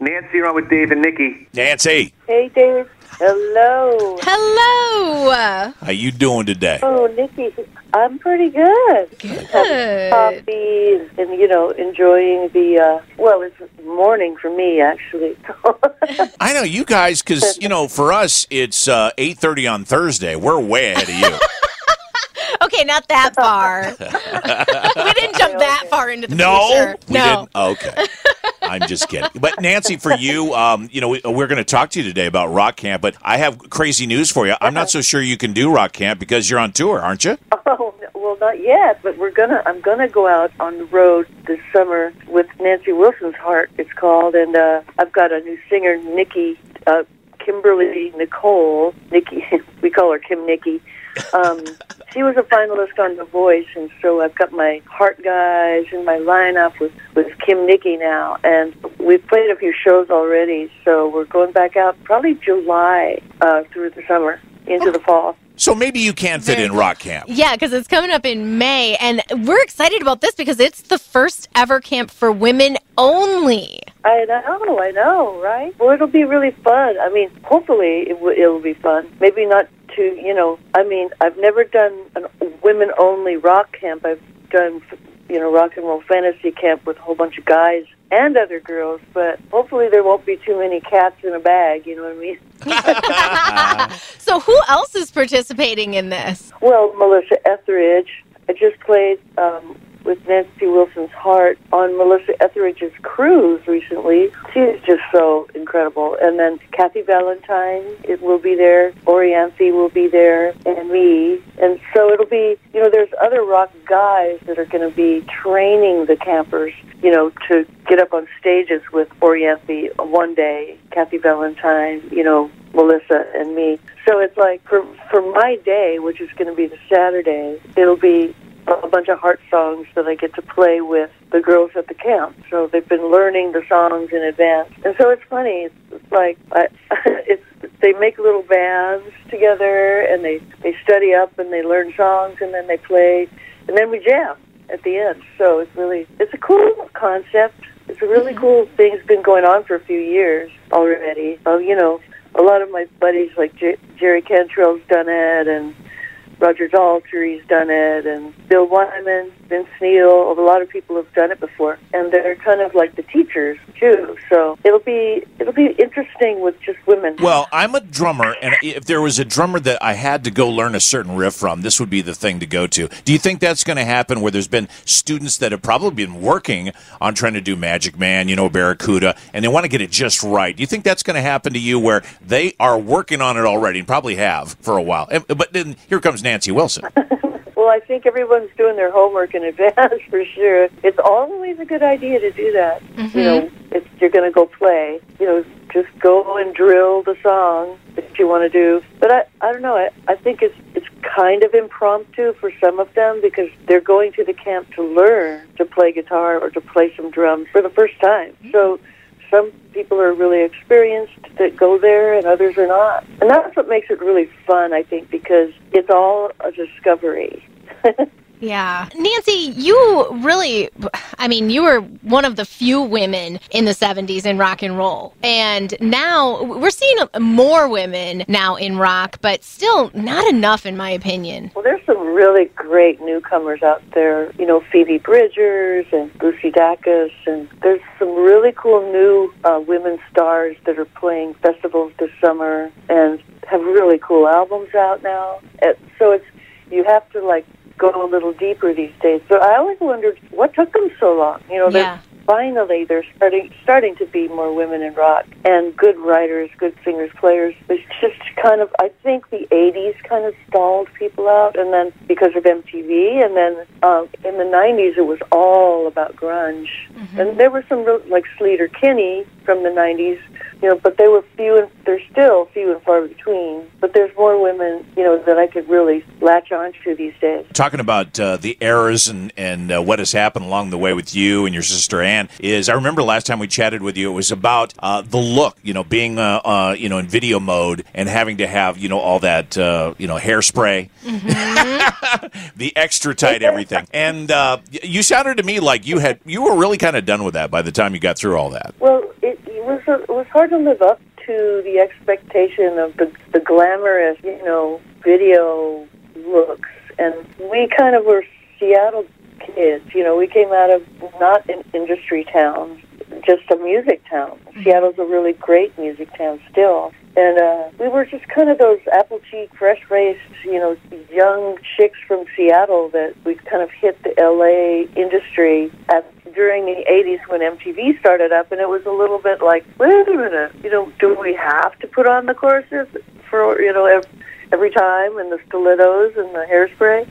Nancy, on with Dave and Nikki. Nancy, Hey, Dave. Hello. Hello. how you doing today? Oh, Nikki. I'm pretty good. Good. Coffee and, you know, enjoying the, uh, well, it's morning for me, actually. I know you guys because you know for us it's uh, eight thirty on Thursday. We're way ahead of you. Okay, not that far. we didn't jump that far into the no, future. we no. didn't. Okay, I'm just kidding. But Nancy, for you, um, you know, we, we're going to talk to you today about Rock Camp. But I have crazy news for you. I'm not so sure you can do Rock Camp because you're on tour, aren't you? oh, well, not yet, but we're gonna, I'm gonna go out on the road this summer with Nancy Wilson's Heart, it's called, and, uh, I've got a new singer, Nikki, uh, Kimberly Nicole, Nikki, we call her Kim Nikki. Um, she was a finalist on The Voice, and so I've got my Heart guys in my lineup with, with Kim Nikki now, and we've played a few shows already, so we're going back out probably July uh, through the summer into the fall. So maybe you can fit in Rock Camp. Yeah, because it's coming up in May, and we're excited about this because it's the first ever camp for women only. I know, I know, right? Well, it'll be really fun. I mean, hopefully it w- it'll be fun. Maybe not to, you know, I mean, I've never done a women-only rock camp. I've done, you know, rock and roll fantasy camp with a whole bunch of guys and other girls, but hopefully there won't be too many cats in a bag, you know what I mean? So who else is participating in this? Well, Melissa Etheridge. I just played um, with Nancy Wilson's Heart on Melissa Etheridge's cruise recently. She's just so incredible. And then Kathy Valentine it will be there. Orianthi will be there, and me. And so it'll be, you know, there's other rock guys that are going to be training the campers, you know, to get up on stages with Orianthi one day, Kathy Valentine, you know, Melissa and me. So it's like for for my day, which is going to be the Saturday, it'll be a bunch of heart songs that I get to play with the girls at the camp. So they've been learning the songs in advance, and so it's funny. It's, like I, it's they make little bands together, and they they study up and they learn songs, and then they play, and then we jam at the end. So it's really it's a cool concept. It's a really cool thing. It's been going on for a few years already. Uh, you know, a lot of my buddies like J- Jerry Cantrell's done it, and Roger Daltrey's done it, and Bill Wyman, Vince Neil. A lot of people have done it before, and they're kind of like the teachers too. So it'll be it'll be interesting with just women. Well, I'm a drummer, and if there was a drummer that I had to go learn a certain riff from, this would be the thing to go to. Do you think that's going to happen where there's been students that have probably been working on trying to do Magic Man, you know, Barracuda, and they want to get it just right? Do you think that's going to happen to you where they are working on it already and probably have for a while? And- But then here comes Nancy Wilson. Well, I think everyone's doing their homework in advance for sure. It's always a good idea to do that. You know, mm-hmm. if you're going to go play, you know, just go and drill the song that you want to do. But I, I don't know. I, I think it's it's kind of impromptu for some of them because they're going to the camp to learn to play guitar or to play some drums for the first time. Mm-hmm. So some people are really experienced that go there and others are not. And that's what makes it really fun, I think, because it's all a discovery. Yeah. Nancy, you really, I mean, you were one of the few women in the 70s in rock and roll. And now we're seeing more women now in rock, but still not enough, in my opinion. Well, there's some really great newcomers out there. You know, Phoebe Bridgers and Lucy Dacus, and there's some really cool new uh, women stars that are playing festivals this summer and have really cool albums out now. So it's you have to like go a little deeper these days. But I always wondered what took them so long. You know, Yeah. finally they're starting starting to be more women in rock and good writers, good singers, players. It's just kind of I think the '80s kind of stalled people out, and then because of MTV, and then um, in the '90s it was all about grunge, and there were some real, like Sleater Kinney from the '90s. You know, but they were few and they're still few and far between. But there's more women, you know, that I could really latch onto these days. Talking about uh, the errors and and uh, what has happened along the way with you and your sister Anne is I remember last time we chatted with you it was about uh, the look you know being uh, uh, you know in video mode and having to have you know all that uh, you know hairspray the extra tight everything and uh, you sounded to me like you had you were really kind of done with that by the time you got through all that Well, it, was it was hard to live up to the expectation of the the glamorous, you know, video looks, and we kind of were Seattle kids. You know, we came out of not an industry town, just a music town. Seattle's a really great music town still. And uh, we were just kind of those apple cheek, fresh faced, you know, young chicks from Seattle that we kind of hit the LA industry at during the 80s when MTV started up, and it was a little bit like, wait a minute, you know, do we have to put on the choruses for, you know, every, every time, and the stilettos and the hairspray?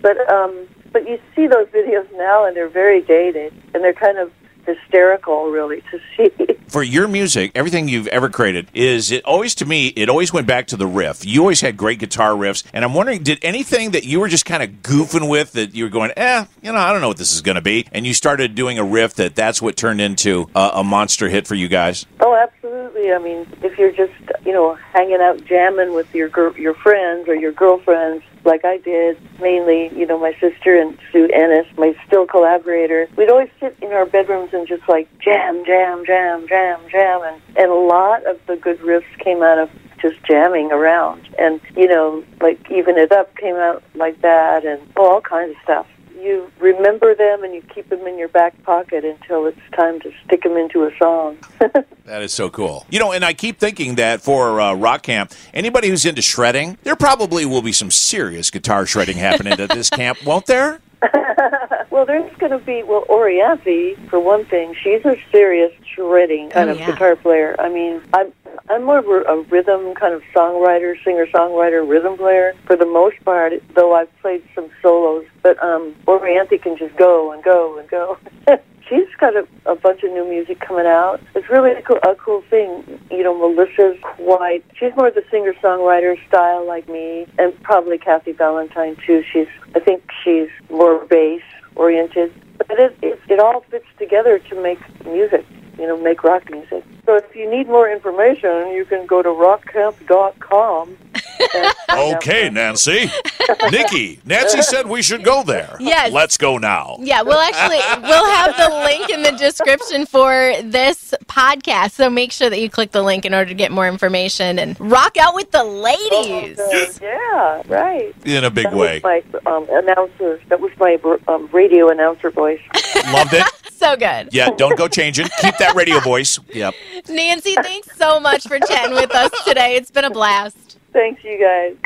But um, but you see those videos now, and they're very dated, and they're kind of hysterical, really, to see. For your music, everything you've ever created is it always to me. It always went back to the riff. You always had great guitar riffs, and I'm wondering, did anything that you were just kind of goofing with that you were going, eh, you know, I don't know what this is going to be, and you started doing a riff that that's what turned into a, a monster hit for you guys? Oh, absolutely. I mean, if you're just you know hanging out jamming with your gir- your friends or your girlfriends, like I did, mainly, you know, my sister and Sue Ennis, my still collaborator, we'd always sit in our bedrooms and just like jam, jam, jam, jam, jam. And, and a lot of the good riffs came out of just jamming around. And, you know, like Even It Up came out like that and all kinds of stuff you remember them and you keep them in your back pocket until it's time to stick them into a song. that is so cool. You know, and I keep thinking that for uh, Rock Camp, anybody who's into shredding, there probably will be some serious guitar shredding happening at this camp, won't there? well, there's going to be, well, Orianthi, for one thing, she's a serious shredding kind Oh, of yeah. guitar player. I mean, I'm I'm more of a rhythm kind of songwriter, singer-songwriter, rhythm player for the most part, though I've played some solos. But um, Orianthi can just go and go and go. She's got a, a bunch of new music coming out. It's really a cool, a cool thing. You know, Melissa's quite, she's more of the singer-songwriter style like me, and probably Kathy Valentine too. She's, I think she's more bass-oriented. But it, it, it all fits together to make music, you know, make rock music. So if you need more information, you can go to rockcamp.com. and find Okay. Nancy. Nikki, Nancy said we should go there. Yes. Let's go now. Yeah, we'll actually we'll have the link in the description for this podcast. So make sure that you click the link in order to get more information and rock out with the ladies. Okay. Yeah, right. In a big That way. was my um, announcer. That was my um, radio announcer voice. Loved it. So good. Yeah, don't go changing. Keep that radio voice. Yep. Nancy, thanks so much for chatting with us today. It's been a blast. Thanks, you guys.